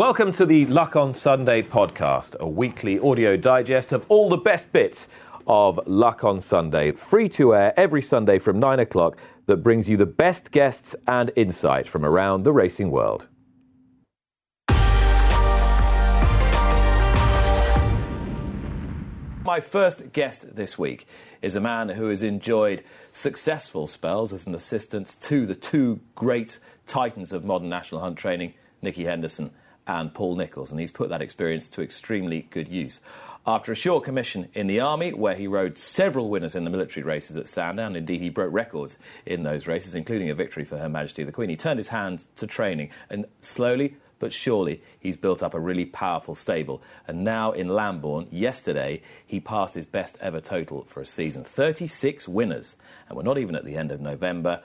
Welcome to the Luck on Sunday podcast, a weekly audio digest of all the best bits of Luck on Sunday, free to air every Sunday from 9 o'clock, that brings you the best guests and insight from around the racing world. My first guest this week is a man who has enjoyed successful spells as an assistant to the two great titans of modern national hunt training, Nicky Henderson and Paul Nicholls, and he's put that experience to extremely good use. After a short commission in the Army, where he rode several winners in the military races at Sandown, indeed he broke records in those races, including a victory for Her Majesty the Queen, he turned his hand to training, and slowly but surely he's built up a really powerful stable. And now in Lambourn, yesterday, he passed his best ever total for a season 36 winners. And we're not even at the end of November.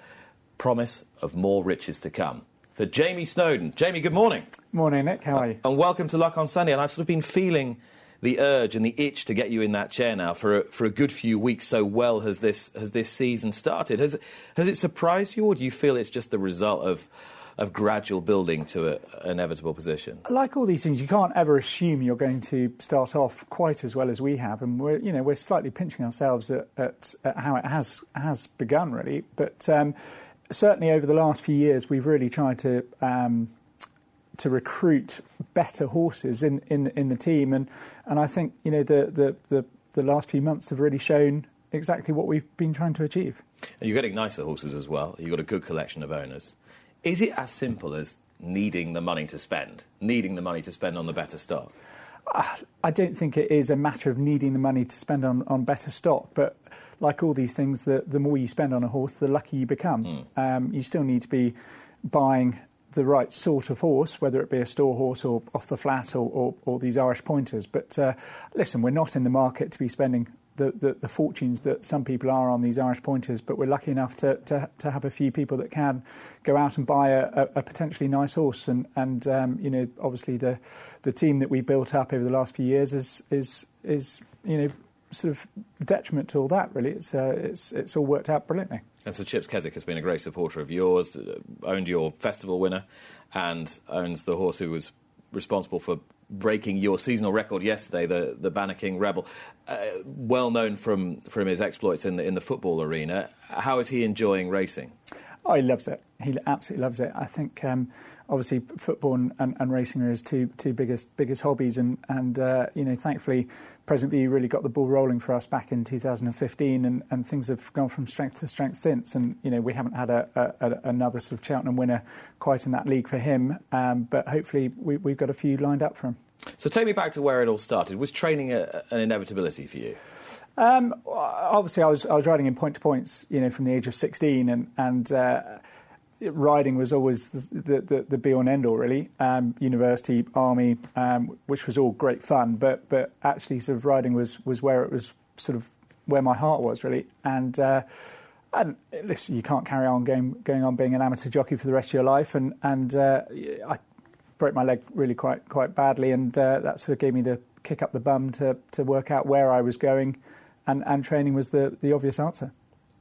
Promise of more riches to come for Jamie Snowden. Jamie, good morning. Morning, Nick. How are you? And welcome to Luck on Sunday. And I've sort of been feeling the urge and the itch to get you in that chair now for a, for a good few weeks. So well has this has this season started. Has has it surprised you, or do you feel it's just the result of of gradual building to an inevitable position? Like all these things, you can't ever assume you're going to start off quite as well as we have, and we're you know we're slightly pinching ourselves at, at, at how it has has begun really, but. Um, certainly over the last few years, we've really tried to um, to recruit better horses in, in in the team, and and I think you know the, the the the last few months have really shown exactly what we've been trying to achieve. And you're getting nicer horses as well. You've got a good collection of owners. Is it as simple as needing the money to spend, needing the money to spend on the better stock? I don't think it is a matter of needing the money to spend on, on better stock, but like all these things, the, the more you spend on a horse, the luckier you become. Mm. Um, you still need to be buying the right sort of horse, whether it be a store horse or off the flat or, or, or these Irish pointers. But uh, listen, we're not in the market to be spending the, the, the, fortunes that some people are on these Irish pointers, but we're lucky enough to, to, to have a few people that can go out and buy a, a, a potentially nice horse. And, and um, you know, obviously the the team that we built up over the last few years is is is you know sort of detriment to all that. Really, it's uh, it's it's all worked out brilliantly. And so Chips Keswick has been a great supporter of yours, uh, owned your festival winner, and owns the horse who was responsible for breaking your seasonal record yesterday, the the Banner King Rebel, uh, well known from from his exploits in the in the football arena. How is he enjoying racing? Oh, he loves it. He absolutely loves it. I think. Um, obviously, football and, and, and, racing are his two two biggest biggest hobbies, and and uh, you know, thankfully, Present View really got the ball rolling for us back in 2015, and, and things have gone from strength to strength since. And you know, we haven't had a, a, a another sort of Cheltenham winner quite in that league for him, um, but hopefully, we, we've got a few lined up for him. So, take me back to where it all started. Was training a, an inevitability for you? Um, obviously, I was I was riding in point to points, you know, from the age of 16, and and. Uh, riding was always the, the, the, be and end all, really. Um, university, army, um, which was all great fun, but but actually, sort of riding was was where it was sort of where my heart was really. And uh, and listen, you can't carry on going going on being an amateur jockey for the rest of your life. And and uh, I broke my leg really quite quite badly, and uh, that sort of gave me the kick up the bum to to work out where I was going, and and training was the the obvious answer.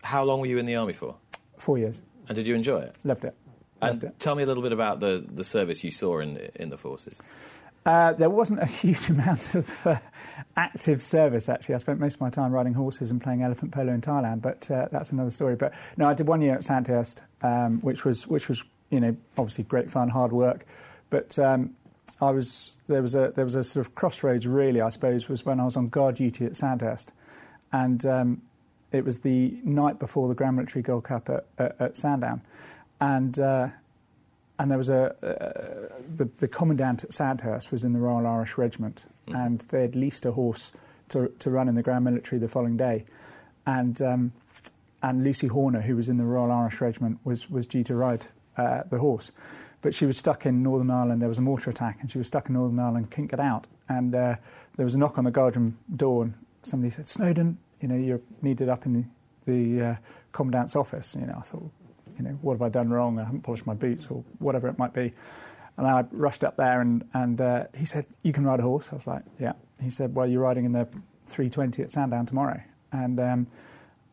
How long were you in the army for? Four years. And did you enjoy it? Loved it. Loved and it. tell me a little bit about the, the service you saw in in the forces. Uh, there wasn't a huge amount of uh, active service actually. I spent most of my time riding horses and playing elephant polo in Thailand, but uh, that's another story. But no, I did one year at Sandhurst, um, which was which was you know obviously great fun, hard work, but um, I was there was a there was a sort of crossroads really I suppose was when I was on guard duty at Sandhurst, and um, it was the night before the Grand Military Gold Cup at, at, at Sandown, and uh, and there was a uh, the, the commandant at Sandhurst was in the Royal Irish Regiment, mm. and they had leased a horse to to run in the Grand Military the following day, and um, and Lucy Horner, who was in the Royal Irish Regiment, was was due to ride uh, the horse, but she was stuck in Northern Ireland. There was a mortar attack, and she was stuck in Northern Ireland, couldn't get out. And uh, there was a knock on the guardroom door, and somebody said, "Snowden, you know, you're needed up in the, the uh, commandant's office." You know, I thought, you know, what have I done wrong? I haven't polished my boots, or whatever it might be. And I rushed up there, and and uh, he said, "You can ride a horse." I was like, "Yeah." He said, "Well, you're riding in the 320 at Sandown tomorrow," and um,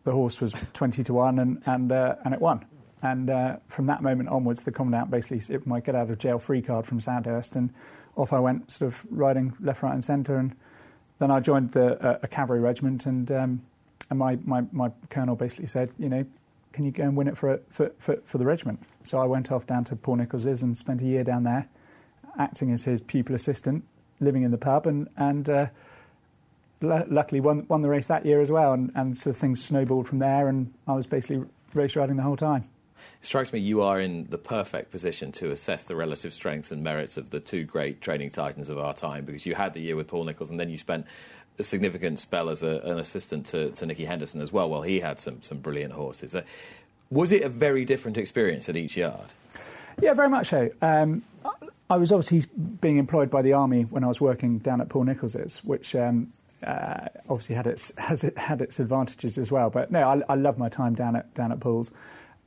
the horse was 20 to one, and and uh, and it won. And uh, from that moment onwards, the commandant basically it my get out of jail free card from Sandhurst, and off I went, sort of riding left, right, and centre. And then I joined the, uh, a cavalry regiment, and um, and my, my, my colonel basically said, you know, can you go and win it for, for, for, for the regiment? So I went off down to Paul Nicholls's and spent a year down there, acting as his pupil assistant, living in the pub, and and uh, l- luckily won won the race that year as well. And, and sort of things snowballed from there, and I was basically race riding the whole time. It strikes me you are in the perfect position to assess the relative strengths and merits of the two great training titans of our time because you had the year with Paul Nicholls and then you spent a significant spell as a, an assistant to, to Nicky Henderson as well while he had some, some brilliant horses. Uh, was it a very different experience at each yard? Yeah, very much so. Um, I was obviously being employed by the army when I was working down at Paul Nicholls's, which um, uh, obviously had its has it had its advantages as well. But no, I, I love my time down at down at Paul's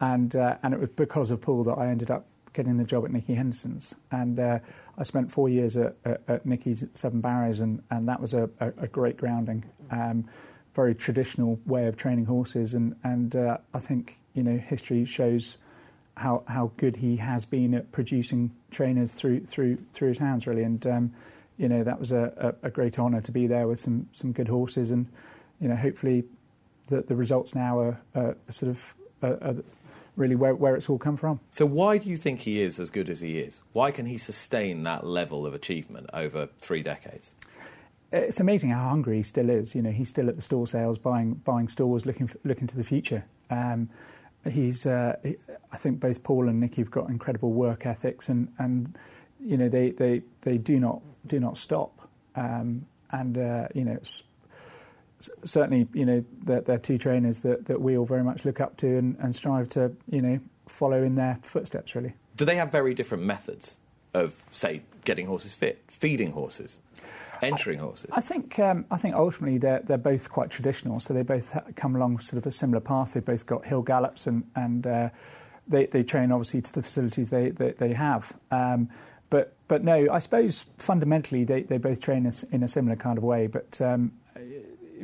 and uh, and it was because of Paul that I ended up getting the job at Nicky Henderson's, and uh, I spent four years at, at, at Nicky's Seven Barrows, and, and that was a, a, a great grounding. Um, very traditional way of training horses, and and uh, I think you know history shows how how good he has been at producing trainers through through through his hands, really, and um, you know that was a, a, a great honour to be there with some some good horses, and you know hopefully the the results now are, are sort of are, really where, where it's all come from. So, why do you think he is as good as he is? Why can he sustain that level of achievement over three decades? It's amazing how hungry he still is. You know, he's still at the store sales, buying buying stores, looking for, looking to the future. Um, he's, uh, he, I think, both Paul and Nicky have got incredible work ethics, and, and you know they, they, they do not do not stop. Um, and uh, you know, certainly, you know, they're, they're, two trainers that, that we all very much look up to and, and strive to, you know, follow in their footsteps, really. Do they have very different methods of, say, getting horses fit, feeding horses? entering horses? I think um, I think ultimately they're they're both quite traditional, so they both come along sort of a similar path. They've both got hill gallops and and uh, they they train obviously to the facilities they they, they have. Um, but but no, I suppose fundamentally they, they both train us in a similar kind of way. But um,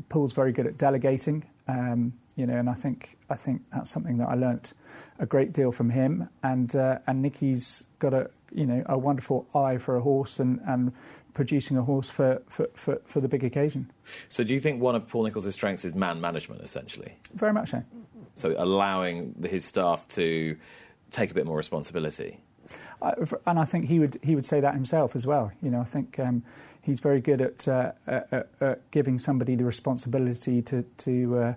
Paul's very good at delegating, um, you know, and I think I think that's something that I learnt a great deal from him. And uh, and Nicky's got a you know a wonderful eye for a horse and, and producing a horse for, for, for, for the big occasion. So, do you think one of Paul Nicholls' strengths is man management, essentially? Very much so. So, allowing his staff to take a bit more responsibility. I, and I think he would he would say that himself as well. You know, I think um, he's very good at, uh, at, at, giving somebody the responsibility to to uh,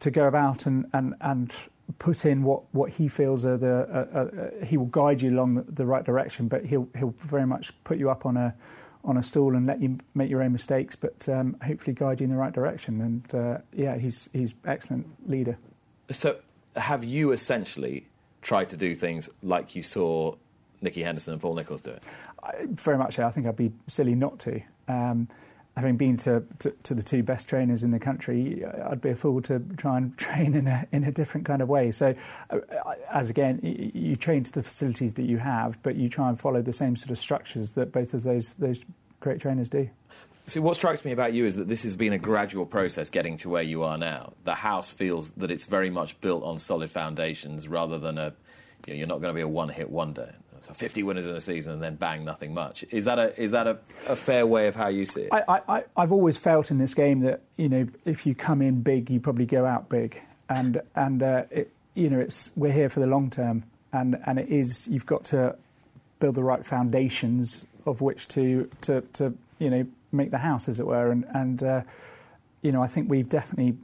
to go about and, and, and put in what, what he feels are the uh, uh, he will guide you along the, the, right direction, but he'll he'll very much put you up on a on a stool and let you make your own mistakes, but um, hopefully guide you in the right direction. And uh, yeah, he's he's excellent leader. So, have you essentially tried to do things like you saw Nicky Henderson and Paul Nicholls do it? I, very much. I think I'd be silly not to. Um, having been to, to, to, the two best trainers in the country, I'd be a fool to try and train in a in a different kind of way. So, uh, as again, you train to the facilities that you have, but you try and follow the same sort of structures that both of those those great trainers do. See, what strikes me about you is that this has been a gradual process getting to where you are now. The house feels that it's very much built on solid foundations rather than a, you know, you're not going to be a one-hit wonder. So 50 winners in a season and then bang, nothing much. Is that a is that a, a fair way of how you see it? I, I, I've always felt in this game that you know if you come in big, you probably go out big, and and uh, it, you know it's we're here for the long term, and and it is you've got to build the right foundations of which to to to you know make the house as it were, and and uh, you know I think we've definitely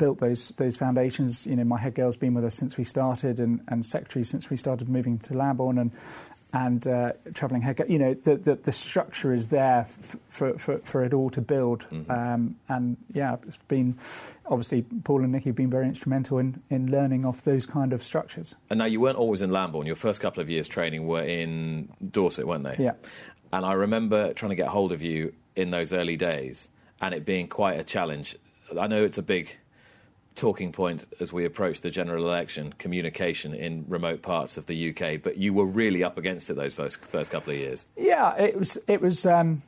built those those foundations. You know, my head girl's been with us since we started, and, and secretary since we started moving to Lambourn, and and uh, travelling head. You know, the, the, the structure is there f- for, for, for it all to build. Mm-hmm. Um, and yeah, it's been obviously Paul and Nicky have been very instrumental in, in learning off those kind of structures. And now you weren't always in Lambourn. Your first couple of years training were in Dorset, weren't they? Yeah. And I remember trying to get hold of you in those early days, and it being quite a challenge. I know it's a big talking point as we approach the general election, communication in remote parts of the UK. But you were really up against it those first first couple of years. Yeah, it was it was um,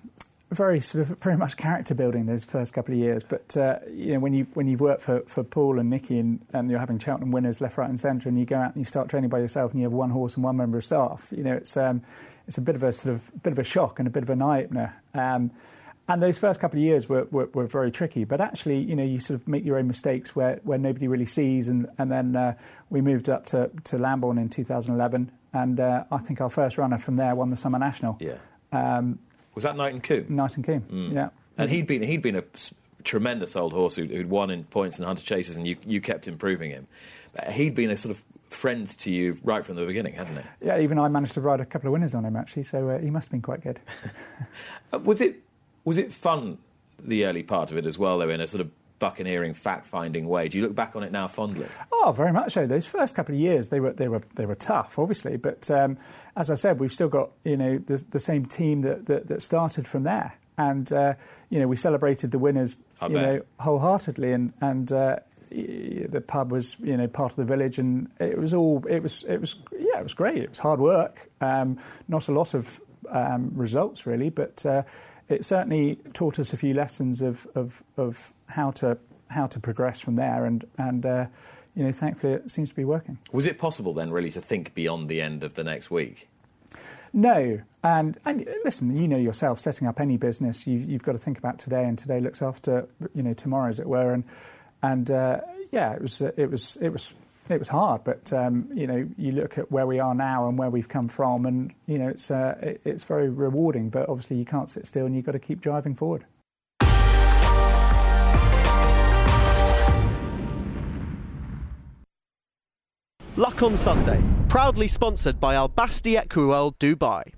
very sort of very much character building those first couple of years. But uh, you know when you when you work for, for Paul and Nicky and, and you're having Cheltenham winners left, right, and centre, and you go out and you start training by yourself, and you have one horse and one member of staff. You know it's um, it's a bit of a sort of bit of a shock and a bit of an eye opener. Um, and those first couple of years were, were, were, very tricky. But actually, you know, you sort of make your own mistakes where, where nobody really sees. And, and then uh, we moved up to, to Lambourn in 2011. And uh, I think our first runner from there won the Summer National. Yeah. Um, Was that Knighton Combe? Knight and Coombe, yeah. And he'd been he'd been a tremendous old horse who'd, who'd won in points and hunter chases, and you you kept improving him. Uh, He'd been a sort of friend to you right from the beginning, hadn't he? Yeah, even I managed to ride a couple of winners on him, actually. So uh, he must have been quite good. Uh, was it was it fun the early part of it as well, though, in a sort of buccaneering, fact finding way? Do you look back on it now fondly? Oh, very much so. Those first couple of years, they were they were they were tough, obviously. But um, as I said, we've still got you know the, the same team that, that, that started from there, and uh, you know we celebrated the winners, I you bet. know, wholeheartedly, and and uh, the pub was you know part of the village, and it was all it was it was yeah it was great. It was hard work, um, not a lot of um, results really, but. Uh, it certainly taught us a few lessons of, of, of how to how to progress from there, and and uh, you know, thankfully, it seems to be working. Was it possible then, really, to think beyond the end of the next week? No, and and listen, you know yourself, setting up any business, you, you've got to think about today, and today looks after you know tomorrow, as it were, and and uh, yeah, it was uh, it was it was it was hard, but um, you know you look at where we are now and where we've come from, and you know it's uh, it, it's very rewarding, but obviously you can't sit still, and you've got to keep driving forward. Luck on Sunday, proudly sponsored by Al Basti Equiworld Dubai.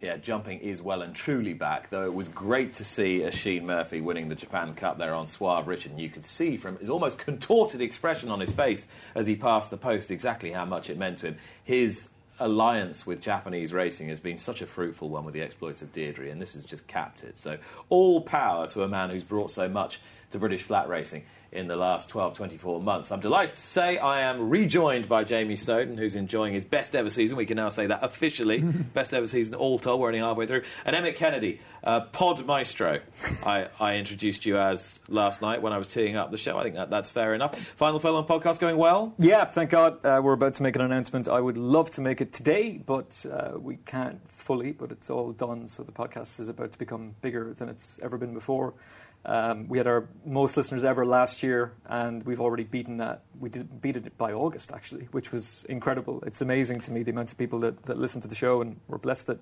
Yeah, jumping is well and truly back, though it was great to see Oisin Murphy winning the Japan Cup there on Suave Richard. And you could see from his almost contorted expression on his face as he passed the post exactly how much it meant to him. His alliance with Japanese racing has been such a fruitful one with the exploits of Deirdre, and this has just capped it. So, all power to a man who's brought so much to British flat racing in the last 12, 24 months. I'm delighted to say I am rejoined by Jamie Snowden, who's enjoying his best ever season. We can now say that officially. best ever season all told. We're only halfway through. And Emmett Kennedy, uh, Pod Maestro. I, I introduced you as last night when I was teeing up the show. I think that, that's fair enough. Final Furlong podcast going well? Yeah, thank God. Uh, we're about to make an announcement. I would love to make it today, but uh, we can't fully, but it's all done. So the podcast is about to become bigger than it's ever been before. Um, we had our most listeners ever last year, and we've already beaten that. We did beat it by August, actually, which was incredible. It's amazing to me the amount of people that, that listen to the show, and we're blessed that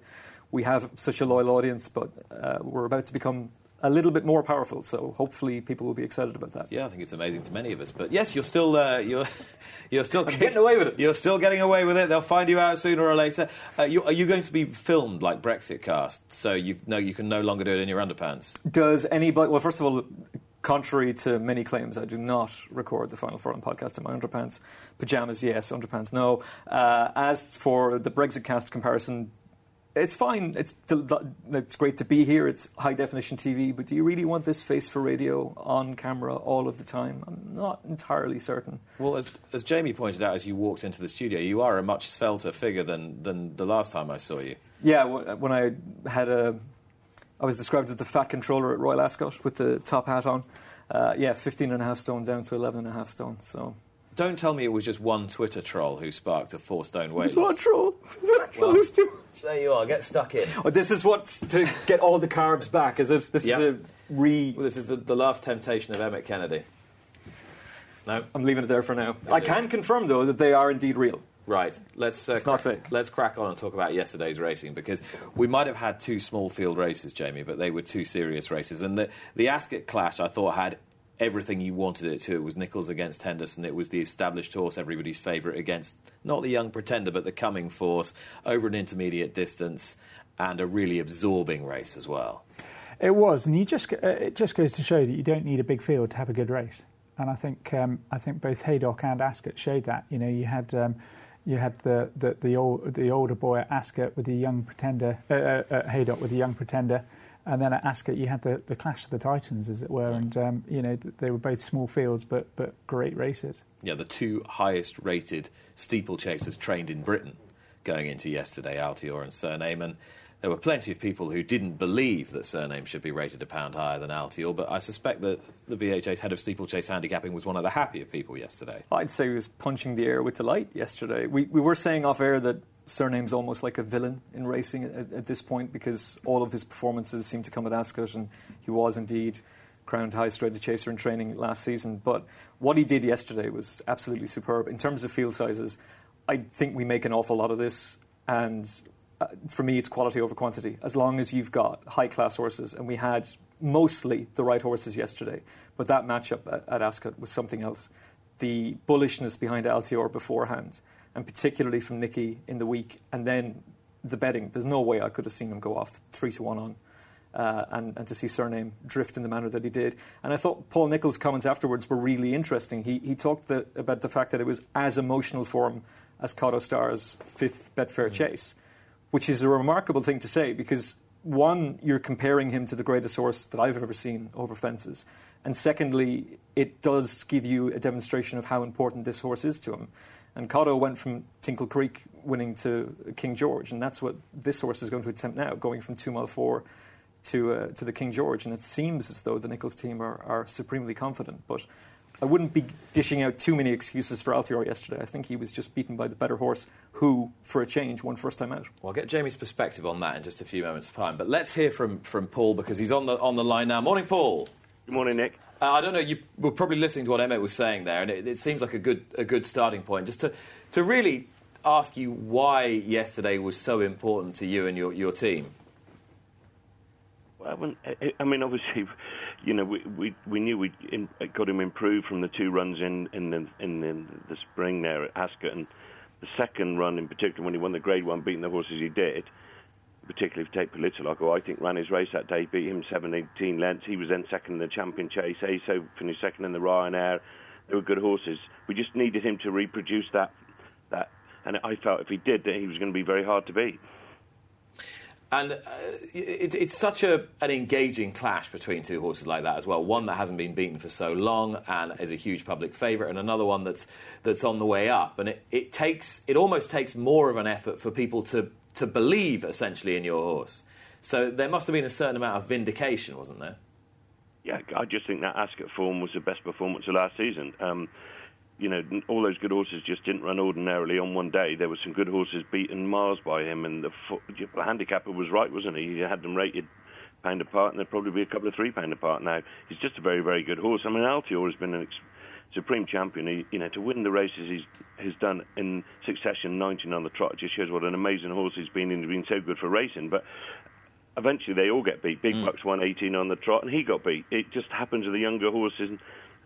we have such a loyal audience. But uh, we're about to become a little bit more powerful, so hopefully people will be excited about that. Yeah, I think it's amazing to many of us. But yes, you're still uh, you're you're still getting away with it. You're still getting away with it. They'll find you out sooner or later. Uh, you, are you going to be filmed like Brexitcast, so you know you can no longer do it in your underpants? Does anybody? Well, first of all, contrary to many claims, I do not record the Final Furlong podcast in my underpants. Pajamas, yes. Underpants, no. Uh, as for the Brexitcast comparison, it's fine. It's it's great to be here. It's high definition TV. But do you really want this face for radio on camera all of the time? I'm not entirely certain. Well, as as Jamie pointed out as you walked into the studio, you are a much svelter figure than than the last time I saw you. Yeah, when I had a, I was described as the fat controller at Royal Ascot with the top hat on. Uh, yeah, 15 and a half stone down to 11 and a half stone. So Don't tell me it was just one Twitter troll who sparked a four stone weight It's not loss. troll. Well- It's too- There you are. Get stuck in. Oh, this is what to get all the carbs back. As if this Yep. is a re. Well, this is the, the last temptation of Emmett Kennedy. No, I'm leaving it there for now. I can confirm though that they are indeed real. right. Let's uh, It's not crack- fake. Let's crack on and talk about yesterday's racing because we might have had two small field races, Jamie, but they were two serious races. And the the Ascot Clash, I thought, had everything you wanted it to. It was Nicholls against Henderson. It was the established horse, everybody's favourite, against not the young pretender, but the coming force over an intermediate distance and a really absorbing race as well. It was, and you just uh, it just goes to show that you don't need a big field to have a good race. And I think um, I think both Haydock and Ascot showed that. You know, you had. Um, you had the, the, the, old, the older boy at Ascot with the young pretender, uh, uh, Haydock with the young pretender, and then at Ascot you had the, the clash of the titans, as it were, and um, you know they were both small fields but but great races. Yeah, the two highest rated steeplechasers trained in Britain going into yesterday, Altior and Cyrname, and there were plenty of people who didn't believe that Cyrname should be rated a pound higher than Altior, but I suspect that the BHA's head of steeplechase handicapping was one of the happier people yesterday. I'd say he was punching the air with delight yesterday. We, we were saying off air that Cyrname's almost like a villain in racing at, at this point because all of his performances seem to come at Ascot, and he was indeed crowned highest rated chaser in training last season. But what he did yesterday was absolutely superb. In terms of field sizes, I think we make an awful lot of this, and uh, for me, it's quality over quantity. As long as you've got high class horses, and we had mostly the right horses yesterday, but that matchup at, at Ascot was something else. The bullishness behind Altior beforehand, and particularly from Nicky in the week, and then the betting. There's no way I could have seen him go off three to one on. Uh, and, and, to see Cyrname drift in the manner that he did. And I thought Paul Nicholls' comments afterwards were really interesting. He, he talked the, about the fact that it was as emotional for him as Kauto Star's fifth Betfair mm. chase which is a remarkable thing to say because one, you're comparing him to the greatest horse that I've ever seen over fences. And secondly, it does give you a demonstration of how important this horse is to him. And Kauto went from Tingle Creek winning to King George, and that's what this horse is going to attempt now, going from two mile four to uh, to the King George. And it seems as though the Nicholls team are, are supremely confident. But I wouldn't be dishing out too many excuses for Altior yesterday. I think he was just beaten by the better horse, who, for a change, won first time out. Well, I'll get Jamie's perspective on that in just a few moments' time. But let's hear from, from Paul because he's on the on the line now. Morning, Paul. Good morning, Nick. Uh, I don't know. You were probably listening to what Emmett was saying there, and it, it seems like a good a good starting point. Just to to really ask you why yesterday was so important to you and your your team. Well, I mean, obviously, you know, we we, we knew we got him improved from the two runs in in the, in the, the spring there at Ascot, and the second run in particular when he won the Grade One, beating the horses he did. Particularly if you take who I think ran his race that day, beat him 7-18 lengths. He was then second in the champion chase. ASO finished second in the Ryanair. They were good horses. We just needed him to reproduce that, that, and I felt if he did, that he was going to be very hard to beat. And uh, it, it's such a, an engaging clash between two horses like that as well. One that hasn't been beaten for so long and is a huge public favourite, and another one that's that's on the way up. And it, it takes it almost takes more of an effort for people to to believe essentially in your horse. So there must have been a certain amount of vindication, wasn't there? Yeah, I just think that Ascot form was the best performance of last season. Um, you know, all those good horses just didn't run ordinarily on one day. There were some good horses beaten miles by him, and the, the handicapper was right, wasn't he? He had them rated pound apart, and there'd probably be a couple of three pound apart now. He's just a very, very good horse. I mean, Altior has been an ex- supreme champion. He, you know, to win the races he's has done in succession, 19 on the trot, just shows what an amazing horse he's been. And he's been so good for racing, but. Eventually, they all get beat. Big mm. Bucks won 18 on the trot, and he got beat. It just happens to the younger horses. And,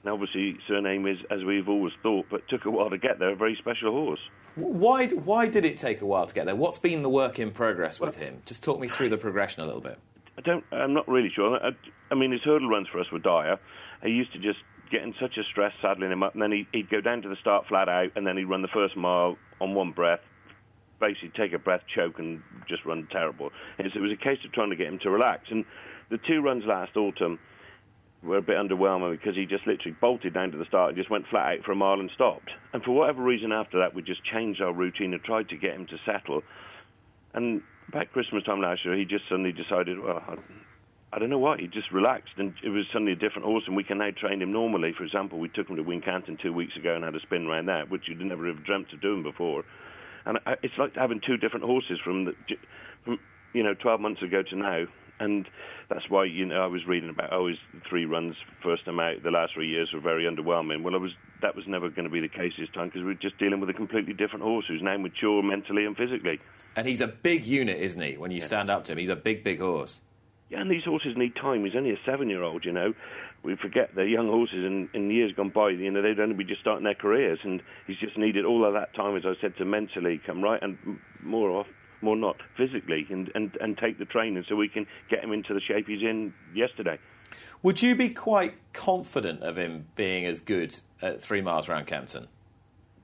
and obviously, Cyrname is, as we've always thought, but took a while to get there, a very special horse. Why, why did it take a while to get there? What's been the work in progress with him? Just talk me through the progression a little bit. I don't, I'm not really sure. I, I mean, his hurdle runs for us were dire. He used to just get in such a stress saddling him up, and then he'd, he'd go down to the start flat out, and then he'd run the first mile on one breath, basically take a breath, choke, and just run terrible. And so it was a case of trying to get him to relax. And the two runs last autumn, were a bit underwhelming because he just literally bolted down to the start and just went flat out for a mile and stopped. And for whatever reason after that, we just changed our routine and tried to get him to settle. And about Christmas time last year, he just suddenly decided, well, I, I don't know why, he just relaxed and it was suddenly a different horse and we can now train him normally. For example, we took him to Wincanton two weeks ago and had a spin around that, which you'd never have dreamt of doing before. And it's like having two different horses from, the, from you know, 12 months ago to now and that's why you know I was reading about oh his three runs first time out the last three years were very underwhelming. Well, I was that was never going to be the case this time because we're just dealing with a completely different horse who's now mature mentally and physically. And he's a big unit, isn't he? When you yeah. stand up to him, he's a big, big horse. Yeah, and these horses need time. He's only a seven-year-old, you know. we forget they're young horses, and in years gone by, you know, they'd only be just starting their careers, and he's just needed all of that time, as I said, to mentally come right and more off, more not physically, and, and, and take the training so we can get him into the shape he's in yesterday. Would you be quite confident of him being as good at three miles around Kempton?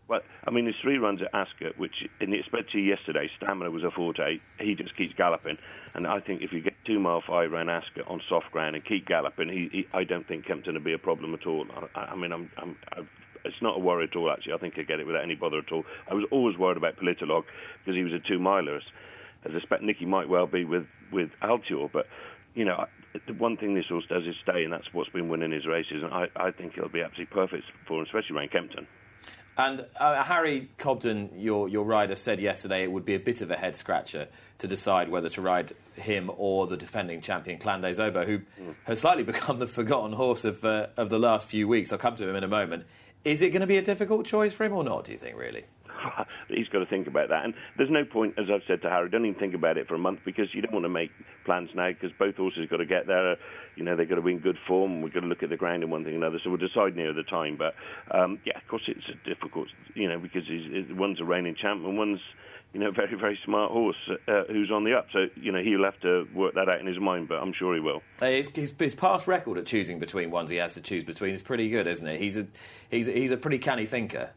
Well, I mean, his three runs at Ascot, which, in the, especially yesterday, stamina was a forte. He just keeps galloping, and I think if you get two mile five around Ascot on soft ground and keep galloping, he, he, I don't think Kempton will be a problem at all. I, I mean, I'm, I'm, I've, it's not a worry at all. Actually, I think I get it without any bother at all. I was always worried about Politologue because he was a two miler, I suspect Nicky might well be with with Altior, but you know, the one thing this horse does is stay, and that's what's been winning his races. And I, I think it'll be absolutely perfect for him, especially around Kempton. And uh, Harry Cobden, your, your rider, said yesterday it would be a bit of a head scratcher to decide whether to ride him or the defending champion Clan des Obeaux, who mm. has slightly become the forgotten horse of, uh, of the last few weeks. I'll come to him in a moment. Is it going to be a difficult choice for him or not, do you think, really? he's got to think about that. And there's no point, as I've said to Harry, don't even think about it for a month because you don't want to make plans now because both horses have got to get there. You know, they've got to be in good form. We've got to look at the ground and one thing and another. So we'll decide near the time. But um, yeah, of course, it's a difficult, you know, because he's, one's a reigning champ and one's you know, very, very smart horse uh, who's on the up. So, you know, he'll have to work that out in his mind, but I'm sure he will. His, his, his, past record at choosing between ones he has to choose between is pretty good, isn't it? He's a, he's a, he's a pretty canny thinker.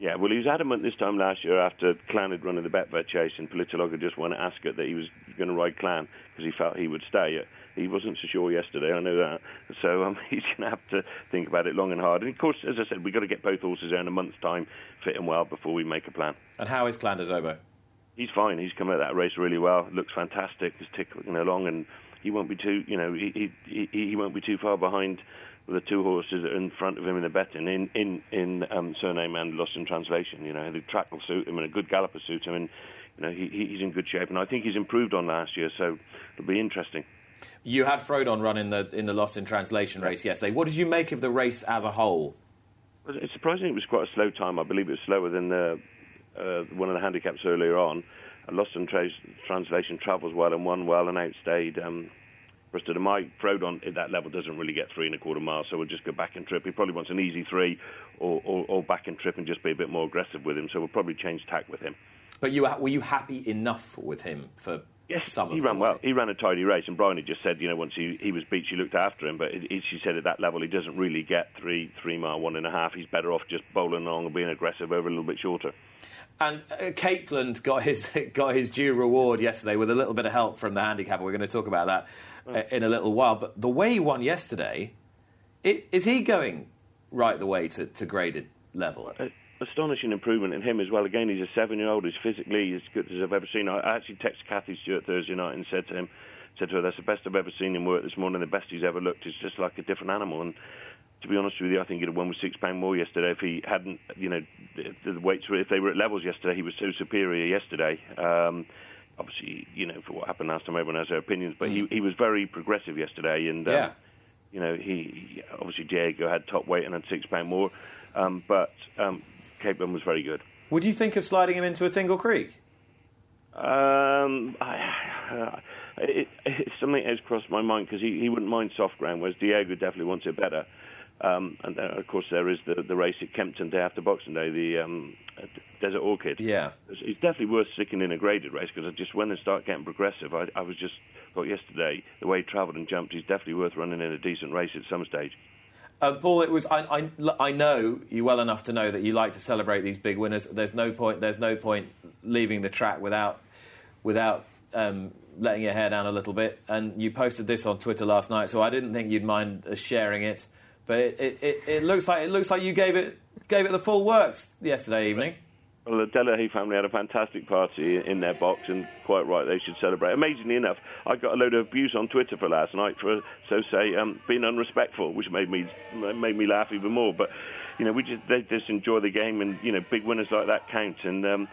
Yeah, well, he was adamant this time last year after Clan had run in the Betfair chase and Politologue had just won at Ascot that he was going to ride Clan because he felt he would stay. He wasn't so sure yesterday, I know that. So um, he's going to have to think about it long and hard. And of course, as I said, we've got to get both horses there in a month's time, fit and well, before we make a plan. And how is Clan des Obeaux? He's fine. He's come out that race really well. Looks fantastic. He's ticking along, and he won't be too, you know, he he he, he won't be too far behind the two horses in front of him in the betting in in in um, Cyrname and lost in translation. You know, the track will suit him and a good galloper suit him, and you know he, he's in good shape. And I think he's improved on last year, so it'll be interesting. You had Frodon run in the in the lost in translation race yesterday. What did you make of the race as a whole? It's surprising it was quite a slow time. I believe it was slower than the, uh, one of the handicaps earlier on. Lost in tra- translation travels well and won well and outstayed um, Bristol. And my Frodon at that level doesn't really get three and a quarter miles, so we'll just go back and trip. He probably wants an easy three or, or, or back and trip and just be a bit more aggressive with him, so we'll probably change tack with him. But you were you happy enough with him for Yes, he ran well. He ran a tidy race, and Bryony had just said, you know, once he, he was beat, she looked after him. But it, it, she said at that level, he doesn't really get three three mile, one and a half. He's better off just bowling along and being aggressive over a little bit shorter. And uh, Capeland got his got his due reward yesterday with a little bit of help from the handicapper. We're going to talk about that uh, in a little while. But the way he won yesterday, it, is he going right the way to, to graded level? Uh, astonishing improvement in him as well. Again, he's a seven-year-old. He's physically as good as I've ever seen. I actually texted Kathy Stewart Thursday night and said to him, said to her, "That's the best I've ever seen him work this morning. The best he's ever looked. He's just like a different animal." And to be honest with you, I think he'd have won with six pound more yesterday if he hadn't, you know, the, the weights were if they were at levels yesterday. He was so superior yesterday. Um, obviously, you know, for what happened last time, everyone has their opinions, but mm. he he was very progressive yesterday, and um, yeah. you know, he obviously Diego had top weight and had six pound more, um, but um, Capeland was very good. Would you think of sliding him into a Tingle Creek? Um, I, uh, it, it's something that has crossed my mind because he, he wouldn't mind soft ground, whereas Diego definitely wants it better. Um, and then, of course, there is the, the race at Kempton day after Boxing Day, the um, Desert Orchid. Yeah, it's, it's, definitely worth sticking in a graded race because just when they start getting progressive, I, I was just thought yesterday the way he travelled and jumped, he's definitely worth running in a decent race at some stage. Uh, Paul, it was. I, I, I, know you well enough to know that you like to celebrate these big winners. There's no point. There's no point leaving the track without without um, letting your hair down a little bit. And you posted this on Twitter last night, so I didn't think you'd mind sharing it. But it, it, it, looks like it looks like you gave it gave it the full works yesterday evening. Well, the de la Hey family had a fantastic party in their box, and quite right, they should celebrate. Amazingly enough, I got a load of abuse on Twitter for last night for, so say, um, being unrespectful, which made me made me laugh even more. But you know, we just they just enjoy the game, and you know, big winners like that count. And um,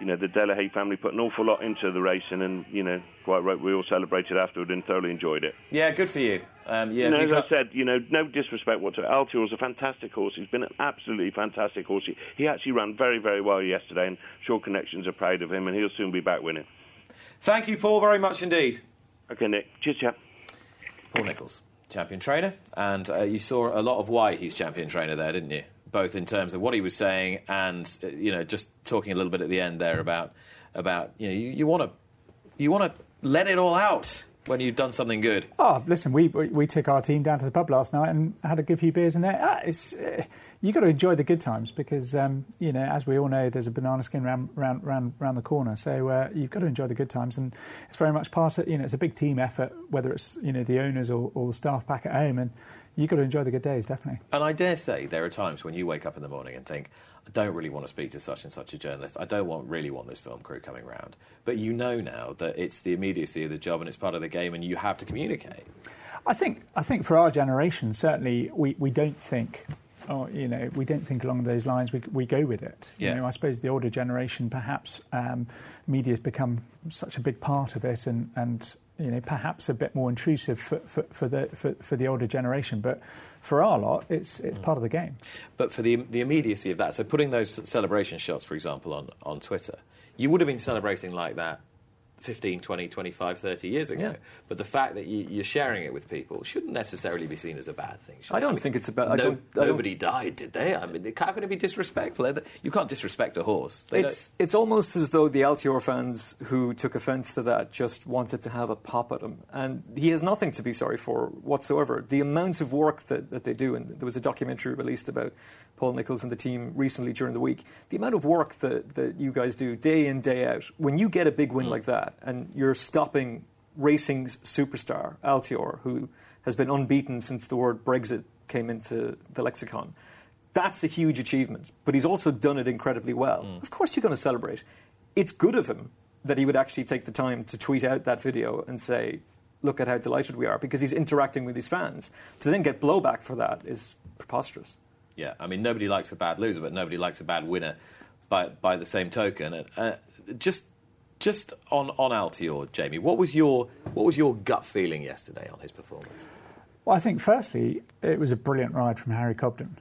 you know, the de la Hey family put an awful lot into the racing, and you know, quite right, we all celebrated afterward and thoroughly enjoyed it. Yeah, good for you. Um, yeah, you know, as got... I said, you know, no disrespect whatsoever. Altior is a fantastic horse. He's been an absolutely fantastic horse. He, he actually ran very, very well yesterday, and Shore Connections are proud of him, and he'll soon be back winning. Thank you, Paul, very much indeed. Okay, Nick. Cheers, chap. Paul Nicholls. champion trainer, and uh, you saw a lot of why he's champion trainer there, didn't you? Both in terms of what he was saying and uh, you know just talking a little bit at the end there about about you know you want to you want to let it all out when you've done something good. Oh, listen, we we took our team down to the pub last night and had a good few beers in there. Ah, it's uh, you got to enjoy the good times because um, you know, as we all know, there's a banana skin round round round, round the corner. So uh, you've got to enjoy the good times, and it's very much part of you know, it's a big team effort, whether it's you know the owners or, or the staff back at home, and you've got to enjoy the good days, definitely. And I dare say there are times when you wake up in the morning and think, I don't really want to speak to such and such a journalist. I don't want really want this film crew coming round. But you know now that it's the immediacy of the job and it's part of the game, and you have to communicate. I think I think for our generation, certainly we, we don't think. Oh, you know, we don't think along those lines. We, we go with it. Yeah. You know, I suppose the older generation, perhaps, um, media's become such a big part of it, and, and you know, perhaps a bit more intrusive for, for, for the for, for the older generation. But for our lot, it's it's mm. part of the game. But for the the immediacy of that, so putting those celebration shots, for example, on, on Twitter, you would have been celebrating like that 15, 20, 25, 30 years ago. Yeah. But the fact that you, you're sharing it with people shouldn't necessarily be seen as a bad thing. I don't mean, think it's a bad- No, don't- nobody died, did they? I mean, how can it be disrespectful? You can't disrespect a horse. They don't- It's it's almost as though the Altior fans who took offence to that just wanted to have a pop at him, and he has nothing to be sorry for whatsoever. The amount of work that, that they do, and there was a documentary released about Paul Nicholls and the team recently during the week. The amount of work that, that you guys do day in day out. When you get a big win hmm. like that, and you're stopping racing's superstar Altior, who has been unbeaten since the word Brexit came into the lexicon. That's a huge achievement, but he's also done it incredibly well. Of course, you're going to celebrate. It's good of him that he would actually take the time to tweet out that video and say, Look at how delighted we are, because he's interacting with his fans. To then get blowback for that is preposterous. Yeah, I mean, nobody likes a bad loser, but nobody likes a bad winner by, by the same token. Uh, just just on, on Altior, Jamie, what was, your, what was your gut feeling yesterday on his performance? Well, I think firstly, it was a brilliant ride from Harry Cobden.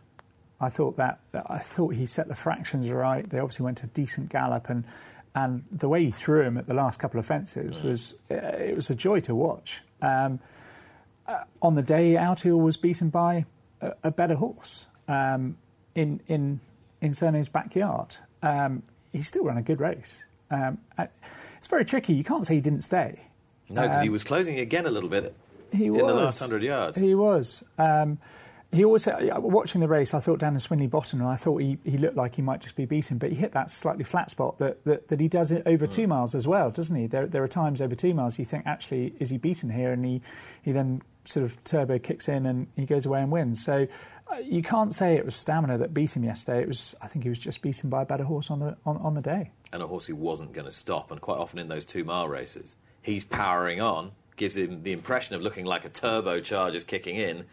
I thought that, that I thought he set the fractions right. They obviously went a decent gallop, and and the way he threw him at the last couple of fences was uh, it was a joy to watch. Um, uh, on the day, Altior was beaten by a, a better horse um, in in in Cyrname's backyard. Um, he still ran a good race. Um, it's very tricky. You can't say he didn't stay. No, because he Um, was closing again a little bit He in was. the last 100 yards. He was. Um, he also, watching the race, I thought down to Swinley Bottom, and I thought he, he looked like he might just be beaten, but he hit that slightly flat spot that, that, that he does it over two miles as well, doesn't he? There, there are times over two miles you think, actually, is he beaten here? And he, he then sort of turbo kicks in and he goes away and wins. So uh, you can't say it was stamina that beat him yesterday. It was, I think he was just beaten by a better horse on the, on, on the day. And a horse who wasn't going to stop. And quite often in those two mile races, he's powering on, gives him the impression of looking like a turbocharge is kicking in,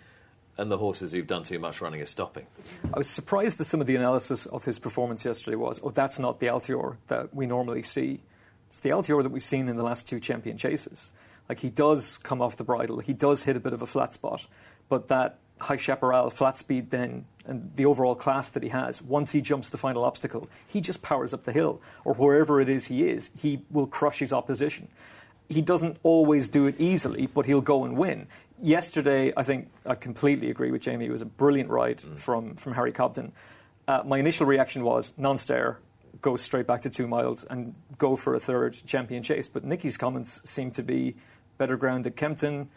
and the horses who've done too much running are stopping. I was surprised that some of the analysis of his performance yesterday was, oh, that's not the Altior that we normally see. It's the Altior that we've seen in the last two champion chases. Like, he does come off the bridle, he does hit a bit of a flat spot, but that high chaparral, flat speed then, and the overall class that he has, once he jumps the final obstacle, he just powers up the hill, or wherever it is he is, he will crush his opposition. He doesn't always do it easily, but he'll go and win. Yesterday, I think I completely agree with Jamie. It was a brilliant ride from, from Harry Cobden. Uh, my initial reaction was non-stare, go straight back to two miles and go for a third champion chase. But Nicky's comments seem to be better ground at Kempton,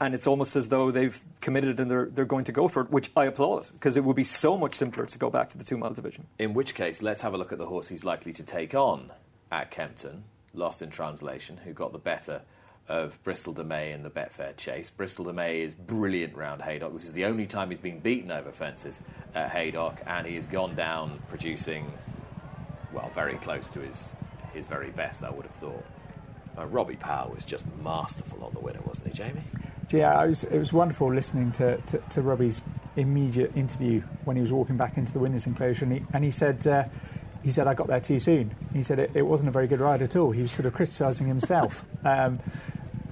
and it's almost as though they've committed and they're, they're going to go for it, which I applaud because it would be so much simpler to go back to the two mile division. In which case, let's have a look at the horse he's likely to take on at Kempton, lost in translation, who got the better of Bristol De Mai in the Betfair Chase. Bristol De Mai is brilliant round Haydock. This is the only time he's been beaten over fences at Haydock, and he has gone down producing, well, very close to his, his very best, I would have thought. Uh, Robbie Power was just masterful on the winner, wasn't he, Jamie? Yeah, it was, it was wonderful listening to, to, to Robbie's immediate interview when he was walking back into the winners' enclosure, and he, and he said, uh, he said, I got there too soon. He said it, it wasn't a very good ride at all. He was sort of criticising himself. um,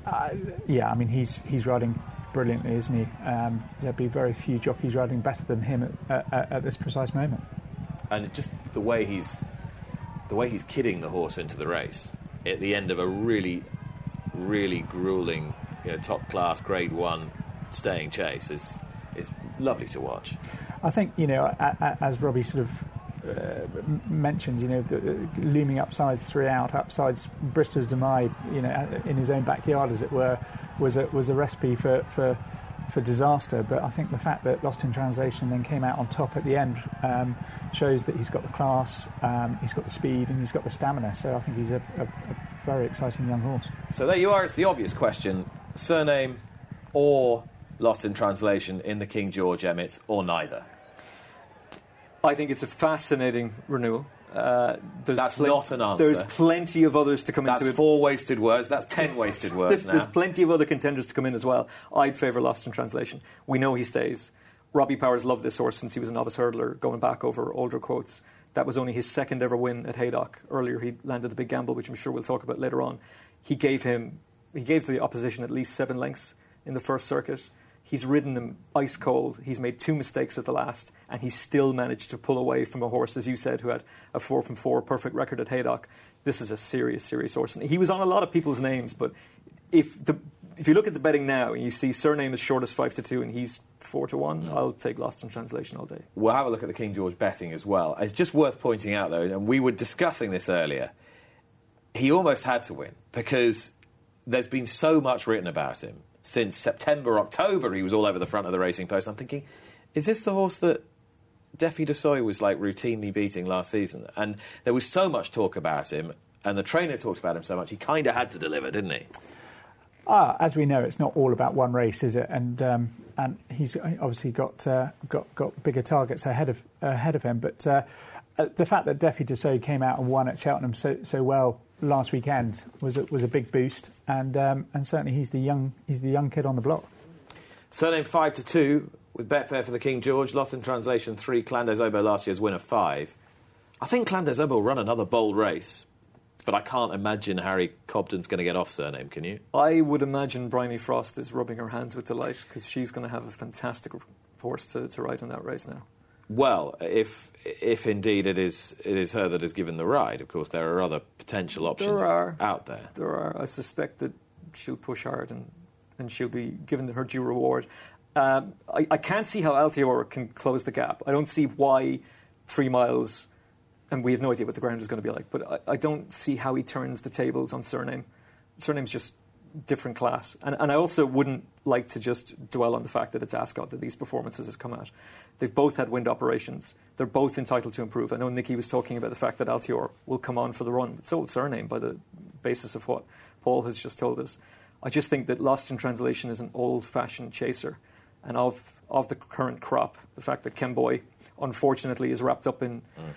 uh, yeah, I mean, he's he's riding brilliantly, isn't he? Um, there'd be very few jockeys riding better than him at, at, at this precise moment. and just the way he's the way he's kidding the horse into the race at the end of a really really grueling you know, top class grade one staying chase is is lovely to watch. I think you know, a, a, as Robbie sort of uh, mentioned, you know, the, uh, looming upsides throughout, upsides Bristow's Demai, you know, in his own backyard, as it were, was a was a recipe for for for disaster. But I think the fact that Lost in Translation then came out on top at the end um, shows that he's got the class, um, he's got the speed, and he's got the stamina. So I think he's a, a, a very exciting young horse. So there you are. It's the obvious question: Cyrname or Lost in Translation in the King George Emmett, or neither. I think it's a fascinating renewal. Uh, there's That's pl- not an answer. There's plenty of others to come That's into it. four wasted words. That's ten wasted words there's, there's, plenty of other contenders to come in as well. I'd favour Lost in Translation. We know he stays. Robbie Powers loved this horse since he was a novice hurdler, going back over older quotes. That was only his second ever win at Haydock. Earlier, he landed the big gamble, which I'm sure we'll talk about later on. He gave him, he gave the opposition at least seven lengths in the first circuit. He's ridden him ice cold. He's made two mistakes at the last, and he still managed to pull away from a horse, as you said, who had a four from four perfect record at Haydock. This is a serious, serious horse. And he was on a lot of people's names, but if the if you look at the betting now and you see Cyrname as short as five to two and he's four to one, I'll take Lost in Translation all day. We'll have a look at the King George betting as well. It's just worth pointing out though, and we were discussing this earlier. He almost had to win because there's been so much written about him since September, October, he was all over the front of the racing post. I'm thinking, is this the horse that Defi Du Seuil was like routinely beating last season? And there was so much talk about him, and the trainer talked about him so much, he kind of had to deliver, didn't he? Ah, as we know, it's not all about one race, is it? And um, and he's obviously got uh, got got bigger targets ahead of ahead of him. But uh, uh the fact that Defi Du Seuil came out and won at Cheltenham so so well last weekend was a, was a big boost, and um, and certainly he's the young he's the young kid on the block. Cyrname five to two with Betfair for the King George. Lost in translation three. Clan des last year's winner five. I think Clan des will run another bold race, but I can't imagine Harry Cobden's going to get off Cyrname. Can you? I would imagine Bryony Frost is rubbing her hands with delight because she's going to have a fantastic horse to, to ride in that race now. Well, if if indeed it is it is her that has given the ride, of course there are other potential options there are, out there. There are. I suspect that she'll push hard and and she'll be given her due reward. Um, I, I, can't see how Altior can close the gap. I don't see why three miles, and we have no idea what the ground is going to be like. But I, I don't see how he turns the tables on Cyrname. Cyrname's just different class, and and I also wouldn't like to just dwell on the fact that it's Ascot that these performances has come out. They've both had wind operations. They're both entitled to improve. I know Nicky was talking about the fact that Altior will come on for the run. It's old Cyrname by the basis of what Paul has just told us. I just think that Lost in Translation is an old-fashioned chaser, and of of the current crop, the fact that Kemboy unfortunately is wrapped up in mm.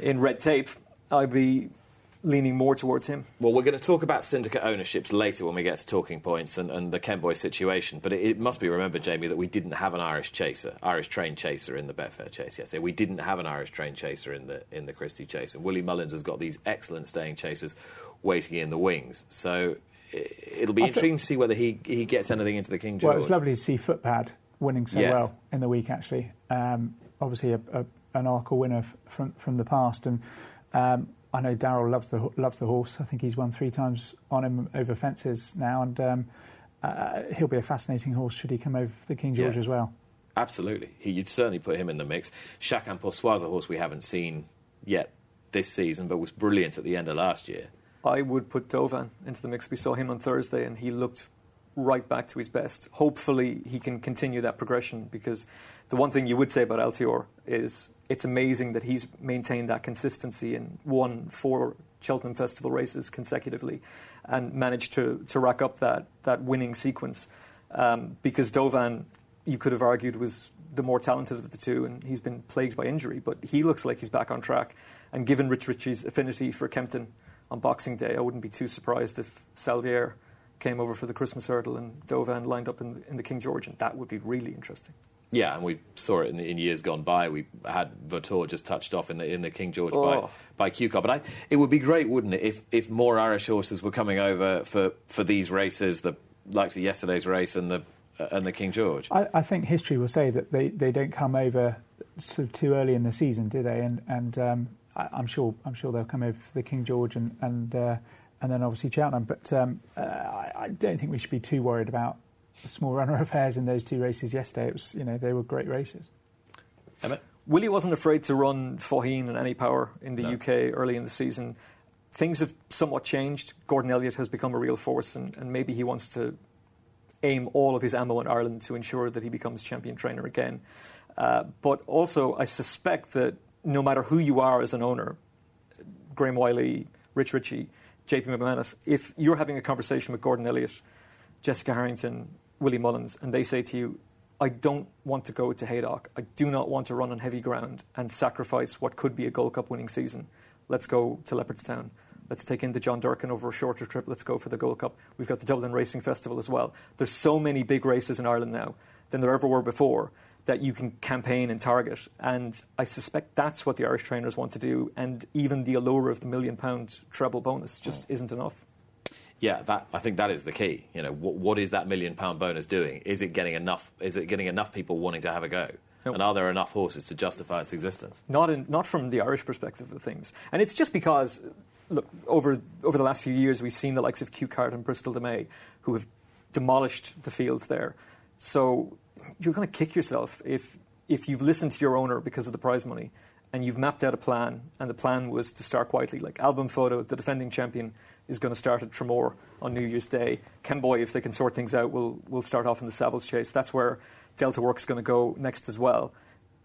in red tape, I'd be leaning more towards him. Well, we're going to talk about syndicate ownerships later when we get to talking points and, and the Kemboy situation. But it, it, must be remembered, Jamie, that we didn't have an Irish chaser, Irish trained chaser in the Betfair Chase yesterday. We didn't have an Irish trained chaser in the in the Christie Chase, and Willie Mullins has got these excellent staying chasers waiting in the wings. So it'll be I interesting to see whether he he gets anything into the King George. Well, it was lovely to see Footpad winning so yes. well in the week. Actually, um, obviously a, a, an Arkle winner from from the past and. Um, I know Daryl loves the loves the horse. I think he's won three times on him over fences now, and um, uh, he'll be a fascinating horse should he come over the King George yes. as well. Absolutely, he, you'd certainly put him in the mix. Chacun Pour Soi, a horse we haven't seen yet this season, but was brilliant at the end of last year. I would put Douvan into the mix. We saw him on Thursday, and he looked right back to his best. Hopefully, he can continue that progression because the one thing you would say about Altior is it's amazing that he's maintained that consistency and won four Cheltenham Festival races consecutively and managed to, to rack up that, that winning sequence. Um, because Douvan, you could have argued, was the more talented of the two, and he's been plagued by injury, but he looks like he's back on track. And given Rich Ricci's affinity for Kempton on Boxing Day, I wouldn't be too surprised if Saldier came over for the Christmas hurdle and Douvan lined up in, in the King George, and that would be really interesting. Yeah, and we saw it in, in, years gone by. We had Vautour just touched off in the in the King George oh. by by Cue Card. But I, it would be great, wouldn't it, if if more Irish horses were coming over for, for these races, the likes of yesterday's race and the uh, and the King George. I, I, think history will say that they, they don't come over sort of too early in the season, do they? And and um, I, am sure I'm sure they'll come over for the King George and and uh, and then obviously Cheltenham. But um, uh, I, I don't think we should be too worried about small runner affairs in those two races yesterday. It was, you know, they were great races. Emmett? Willie wasn't afraid to run Faugheen and Annie Power in the No. UK early in the season. Things have somewhat changed. Gordon Elliott has become a real force, and, and maybe he wants to aim all of his ammo in Ireland to ensure that he becomes champion trainer again. Uh, but also, I suspect that no matter who you are as an owner, Graham Wylie, Rich Ricci, JP McManus, if you're having a conversation with Gordon Elliott, Jessica Harrington, Willie Mullins, and they say to you, I don't want to go to Haydock. I do not want to run on heavy ground and sacrifice what could be a Gold Cup winning season. Let's go to Leopardstown. Let's take in the John Durkan over a shorter trip. Let's go for the Gold Cup. We've got the Dublin Racing Festival as well. There's so many big races in Ireland now than there ever were before that you can campaign and target. And I suspect that's what the Irish trainers want to do. And even the allure of the million pound treble bonus just mm. isn't enough. Yeah, that, I think that is the key. You know, what, what is that million pound bonus doing? Is it getting enough? Is it getting enough people wanting to have a go? Nope. And are there enough horses to justify its existence? not in, not from the Irish perspective of things. And it's just because, look, over over the last few years, we've seen the likes of Cue Card and Bristol De Mai, who have demolished the fields there. So you're going to kick yourself if if you've listened to your owner because of the prize money, and you've mapped out a plan, and the plan was to start quietly. Like Al Boum Photo, the defending champion, is going to start at Tramore on New Year's Day. Kemboy, if they can sort things out, will will start off in the Savills Chase. That's where Delta Works going to go next as well.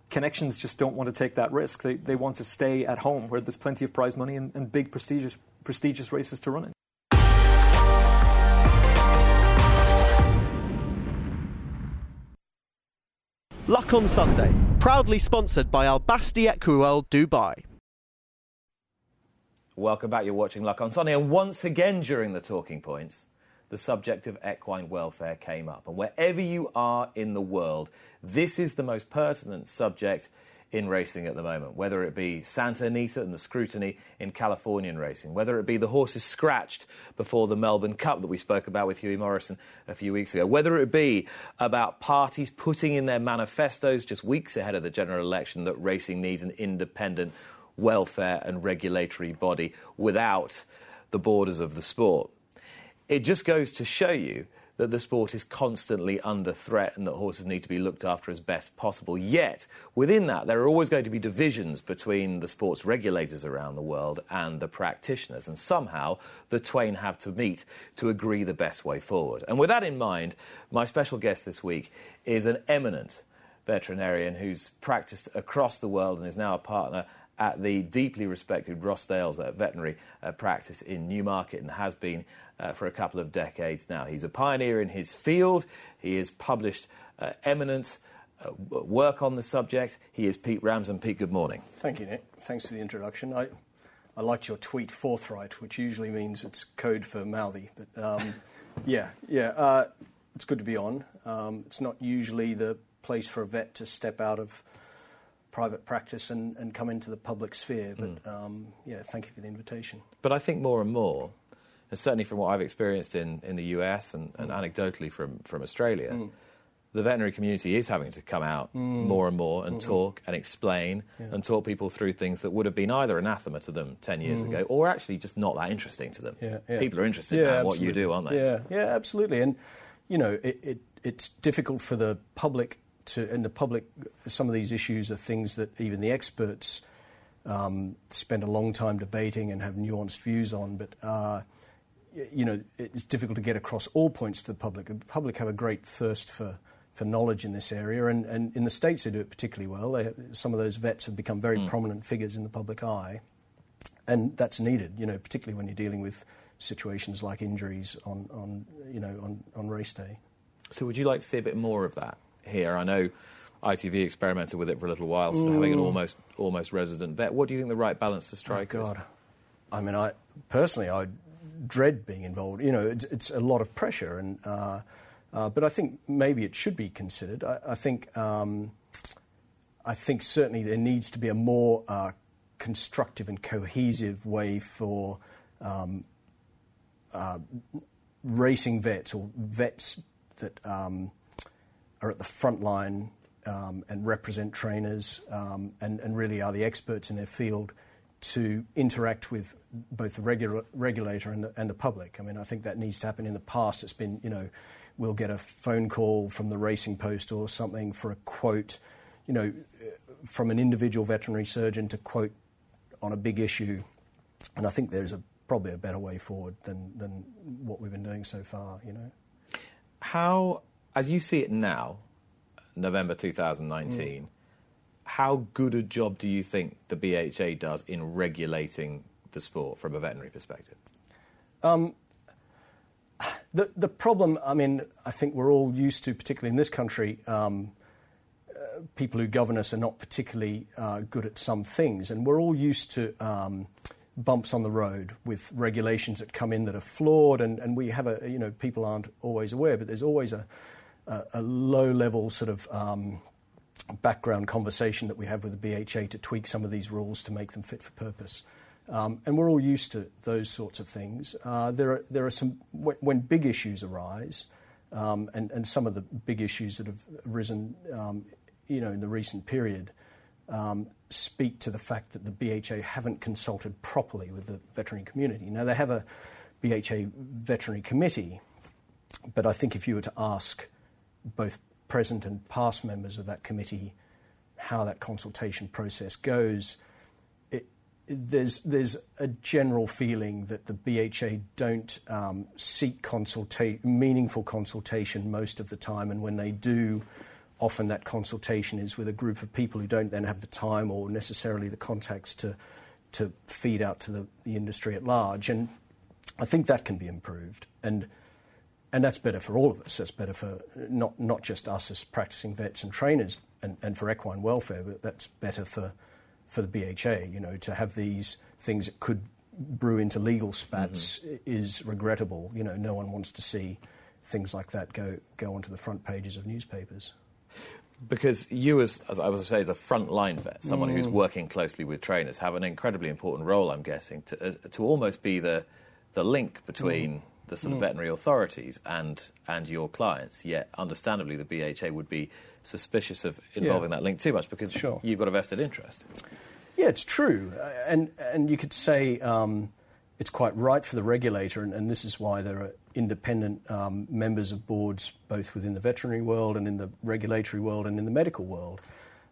Connections just don't want to take that risk. They, they want to stay at home where there's plenty of prize money and, and big prestigious prestigious races to run in. Luck on Sunday, proudly sponsored by Al Basti Equiworld Dubai. Welcome back. You're watching Luck on Sunday, and once again during the talking points, the subject of equine welfare came up. And wherever you are in the world, this is the most pertinent subject in racing at the moment. Whether it be Santa Anita and the scrutiny in Californian racing, whether it be the horses scratched before the Melbourne Cup that we spoke about with Hughie Morrison a few weeks ago, whether it be about parties putting in their manifestos just weeks ahead of the general election that racing needs an independent welfare and regulatory body without the borders of the sport. It just goes to show you that the sport is constantly under threat and that horses need to be looked after as best possible. Yet, within that, there are always going to be divisions between the sports regulators around the world and the practitioners. And somehow, the twain have to meet to agree the best way forward. And with that in mind, my special guest this week is an eminent veterinarian who's practiced across the world and is now a partner at the deeply respected Rossdales veterinary uh, practice in Newmarket and has been uh, for a couple of decades now. He's a pioneer in his field. He has published uh, eminent uh, work on the subject. He is Pete Ramzan. Pete, good morning. Thank you, Nick. Thanks for the introduction. I, I liked your tweet forthright, which usually means it's code for mouthy. But um, yeah, yeah, uh, it's good to be on. Um, it's not usually the place for a vet to step out of private practice and, and come into the public sphere. But um, yeah, thank you for the invitation. But I think more and more, and certainly from what I've experienced in, in the US and, and anecdotally from, from Australia, the veterinary community is having to come out more and more and talk and explain and talk people through things that would have been either anathema to them 10 years ago or actually just not that interesting to them. Yeah, yeah. People are interested Yeah, in what you do, aren't they? Yeah, yeah, absolutely. And you know, it, it, it's difficult for the public to, and the public. Some of these issues are things that even the experts um, spend a long time debating and have nuanced views on. But uh, you know, it's difficult to get across all points to the public. The public have a great thirst for. For knowledge in this area, and, and in the states they do it particularly well. They, some of those vets have become very hmm. prominent figures in the public eye, and that's needed, you know, particularly when you're dealing with situations like injuries on, on you know, on, on race day. So would you like to see a bit more of that here? I know ITV experimented with it for a little while, sort of having an almost almost resident vet. What do you think the right balance to strike? Oh, God, I mean, I personally, I dread being involved. You know, it's, it's a lot of pressure, and uh, uh, but I think maybe it should be considered. I, I think, um, I think certainly there needs to be a more uh, constructive and cohesive way for um, uh, racing vets or vets that um, are at the front line um, and represent trainers um, and, and really are the experts in their field to interact with both the regula- regulator and the, and the public. I mean, I think that needs to happen. In the past, it's been, you know, we'll get a phone call from the Racing Post or something for a quote, you know, from an individual veterinary surgeon to quote on a big issue. And I think there's a, probably a better way forward than, than what we've been doing so far, you know. How, as you see it now, November 2019, mm. How good a job do you think the BHA does in regulating the sport from a veterinary perspective? Um, the the problem, I mean, I think we're all used to, particularly in this country, um, uh, people who govern us are not particularly uh, good at some things, and we're all used to um, bumps on the road with regulations that come in that are flawed, and, and we have a you know people aren't always aware, but there's always a a, a low level sort of um, background conversation that we have with the BHA to tweak some of these rules to make them fit for purpose. Um, and we're all used to those sorts of things. Uh, there, are, there are some, when big issues arise, um, and, and some of the big issues that have risen, um, you know, in the recent period, um, speak to the fact that the BHA haven't consulted properly with the veterinary community. Now, they have a BHA veterinary committee, but I think if you were to ask both present and past members of that committee how that consultation process goes, there's there's a general feeling that the BHA don't um, seek consulta- meaningful consultation most of the time, and when they do, often that consultation is with a group of people who don't then have the time or necessarily the contacts to to feed out to the, the industry at large. And I think that can be improved, and and that's better for all of us. That's better for not not just us as practicing vets and trainers, and, and for equine welfare, but that's better for for the BHA. You know, to have these things that could brew into legal spats mm-hmm. is regrettable. You know, no one wants to see things like that go go onto the front pages of newspapers. Because you, as, as I was say, as a frontline vet, someone mm. who's working closely with trainers, have an incredibly important role. I'm guessing to uh, to almost be the the link between mm. The sort of mm. veterinary authorities and and your clients. Yet, understandably, the BHA would be suspicious of involving yeah. that link too much because sure. you've got a vested interest. Yeah, it's true, uh, and and you could say um, it's quite right for the regulator, and, and, this is why there are independent um, members of boards both within the veterinary world and in the regulatory world and in the medical world.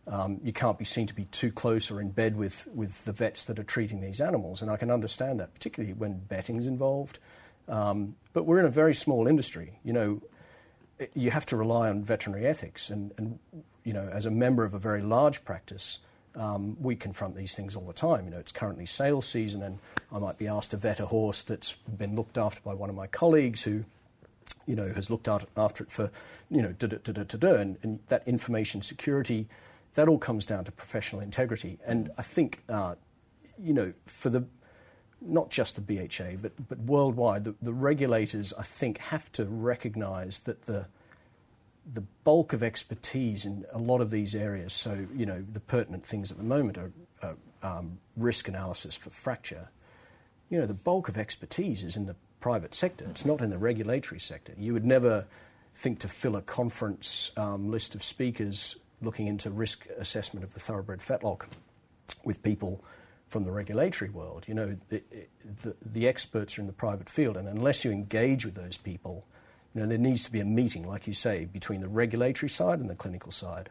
Um, you can't be seen to be too close or in bed with, with the vets that are treating these animals, and I can understand that, particularly when betting's involved. Um, but we're in a very small industry. You know, you have to rely on veterinary ethics. And, and you know, as a member of a very large practice, um, we confront these things all the time. You know, it's currently sales season, and I might be asked to vet a horse that's been looked after by one of my colleagues who, you know, has looked after it for, you know, da da da da da, and, and that information security, that all comes down to professional integrity. And I think, uh, you know, for the not just the BHA, but, but worldwide, the, the regulators, I think, have to recognize that the, the bulk of expertise in a lot of these areas, so, you know, the pertinent things at the moment are, are um, risk analysis for fracture. You know, the bulk of expertise is in the private sector. It's not in the regulatory sector. You would never think to fill a conference um, list of speakers looking into risk assessment of the thoroughbred fetlock with people from the regulatory world. You know, the, the, the, experts are in the private field, and unless you engage with those people, you know, there needs to be a meeting, like you say, between the regulatory side and the clinical side,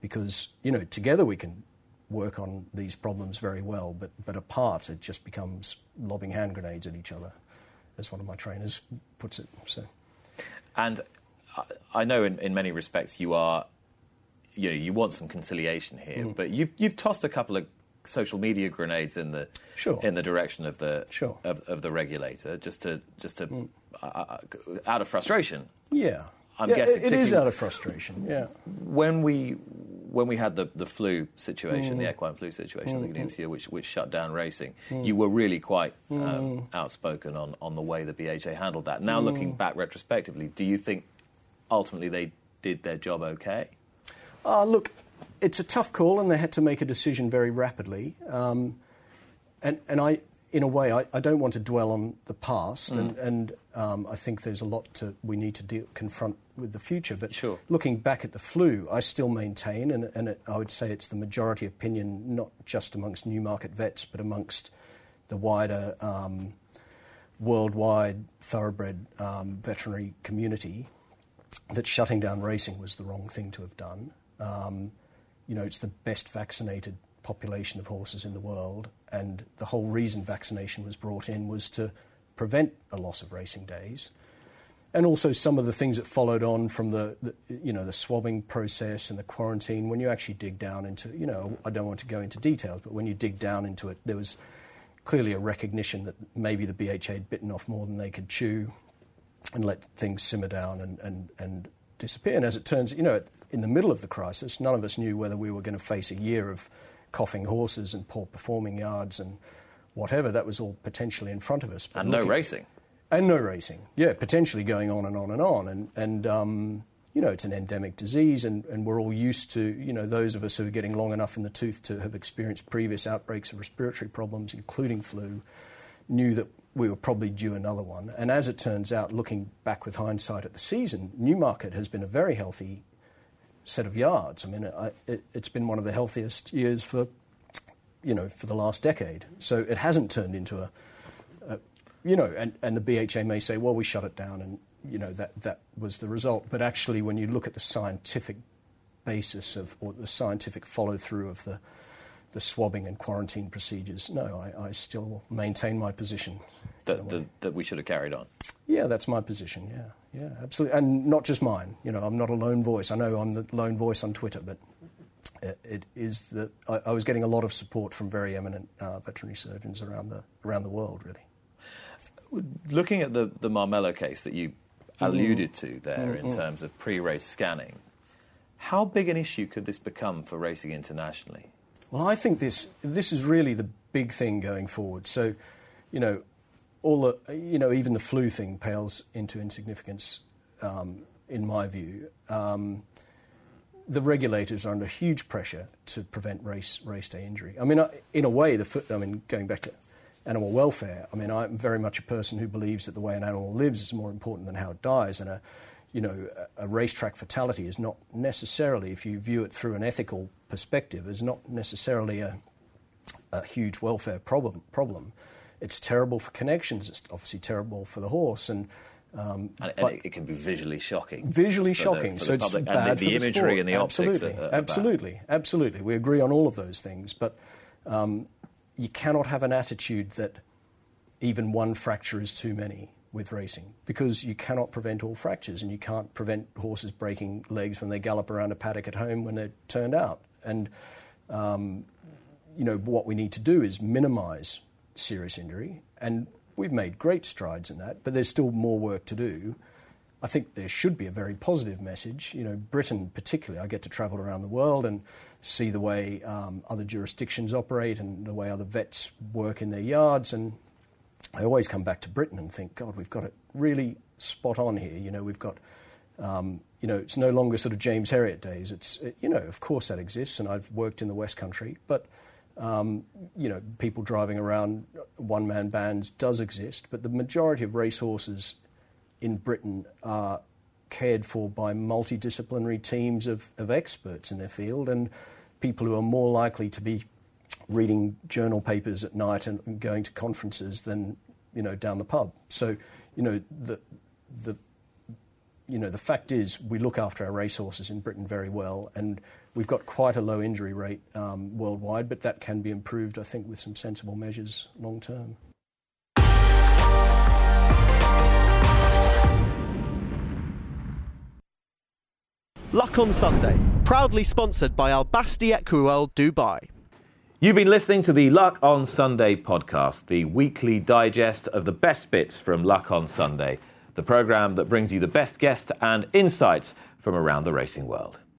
because you know, together we can work on these problems very well, but but apart, it just becomes lobbing hand grenades at each other, as one of my trainers puts it. So, and I know in, in many respects you are you know, you want some conciliation here, mm. but you've you've tossed a couple of social media grenades in the sure. in the direction of the sure. of, of, the regulator, just to just to mm. uh, uh out of frustration. Yeah, I'm yeah, guessing it is out of frustration. Yeah, when we when we had the, the flu situation, mm. the equine flu situation mm. at the beginning of the year, which which shut down racing, mm. you were really quite um, mm. outspoken on on the way the BHA handled that. Now, looking mm. back retrospectively, do you think ultimately they did their job okay? Uh, look, it's a tough call, and they had to make a decision very rapidly. Um, and, and I, in a way, I, I, don't want to dwell on the past, mm. and, and um, I think there's a lot to, we need to deal, confront with the future. But sure. looking back at the flu, I still maintain, and, and it, I would say it's the majority opinion, not just amongst Newmarket vets, but amongst the wider um, worldwide thoroughbred um, veterinary community, that shutting down racing was the wrong thing to have done. Um, you know, it's the best vaccinated population of horses in the world, and the whole reason vaccination was brought in was to prevent a loss of racing days. And also some of the things that followed on from the, the, you know, the swabbing process and the quarantine. When you actually dig down into, you know, I don't want to go into details, but when you dig down into it, there was clearly a recognition that maybe the BHA had bitten off more than they could chew, and let things simmer down and, and, and disappear. And as it turns, you know, in the middle of the crisis, none of us knew whether we were going to face a year of coughing horses and poor performing yards and whatever. That was all potentially in front of us. But and no racing. And no racing. Yeah, potentially going on and on and on. And, and um, you know, it's an endemic disease, and, and we're all used to, you know, those of us who are getting long enough in the tooth to have experienced previous outbreaks of respiratory problems, including flu, knew that we were probably due another one. And as it turns out, looking back with hindsight at the season, Newmarket has been a very healthy set of yards. I mean, it, it, it's been one of the healthiest years for, you know, for the last decade. So it hasn't turned into a, a you know, and, and the BHA may say, well, we shut it down and, you know, that, that was the result. But actually, when you look at the scientific basis of, or the scientific follow through of the, the swabbing and quarantine procedures, no, I, I still maintain my position. That, that, that, we should have carried on? Yeah, that's my position, yeah. Yeah, absolutely. And not just mine. You know, I'm not a lone voice. I know I'm the lone voice on Twitter, but it, it is that I, I, was getting a lot of support from very eminent uh, veterinary surgeons around the, around the world, really. Looking at the, the Marmelo case that you alluded mm. to there mm-hmm. in terms of pre race scanning, how big an issue could this become for racing internationally? Well, I think this this is really the big thing going forward. So, you know, all the you know even the flu thing pales into insignificance um, in my view. Um, the regulators are under huge pressure to prevent race race day injury. I mean, in a way, the foot. I mean, going back to animal welfare. I mean, I'm very much a person who believes that the way an animal lives is more important than how it dies, and a you know, a racetrack fatality is not necessarily, if you view it through an ethical perspective, is not necessarily a, a huge welfare problem. Problem. It's terrible for connections. It's obviously terrible for the horse, and um, and, and it can be visually shocking. Visually shocking. The, so it's bad and the, the for imagery the and the absolutely, optics. Are, are absolutely, bad. absolutely. We agree on all of those things, but um, you cannot have an attitude that even one fracture is too many with racing because you cannot prevent all fractures and you can't prevent horses breaking legs when they gallop around a paddock at home when they're turned out. And, um, you know, what we need to do is minimize serious injury. And we've made great strides in that, but there's still more work to do. I think there should be a very positive message. You know, Britain particularly, I get to travel around the world and see the way um, other jurisdictions operate and the way other vets work in their yards. And I always come back to Britain and think, God, we've got it really spot on here. You know, we've got, um, you know, it's no longer sort of James Herriot days. It's, it, you know, of course that exists, and I've worked in the West Country, but, um, you know, people driving around one man bands does exist, but the majority of racehorses in Britain are cared for by multidisciplinary teams of, of experts in their field and people who are more likely to be reading journal papers at night and going to conferences than you know down the pub. So you know the the you know the fact is we look after our racehorses in Britain very well, and we've got quite a low injury rate um, worldwide, but that can be improved, I think, with some sensible measures long term. Luck on Sunday, proudly sponsored by Al Basti Equiworld Dubai. You've been listening to the Luck on Sunday podcast, the weekly digest of the best bits from Luck on Sunday, the programme that brings you the best guests and insights from around the racing world.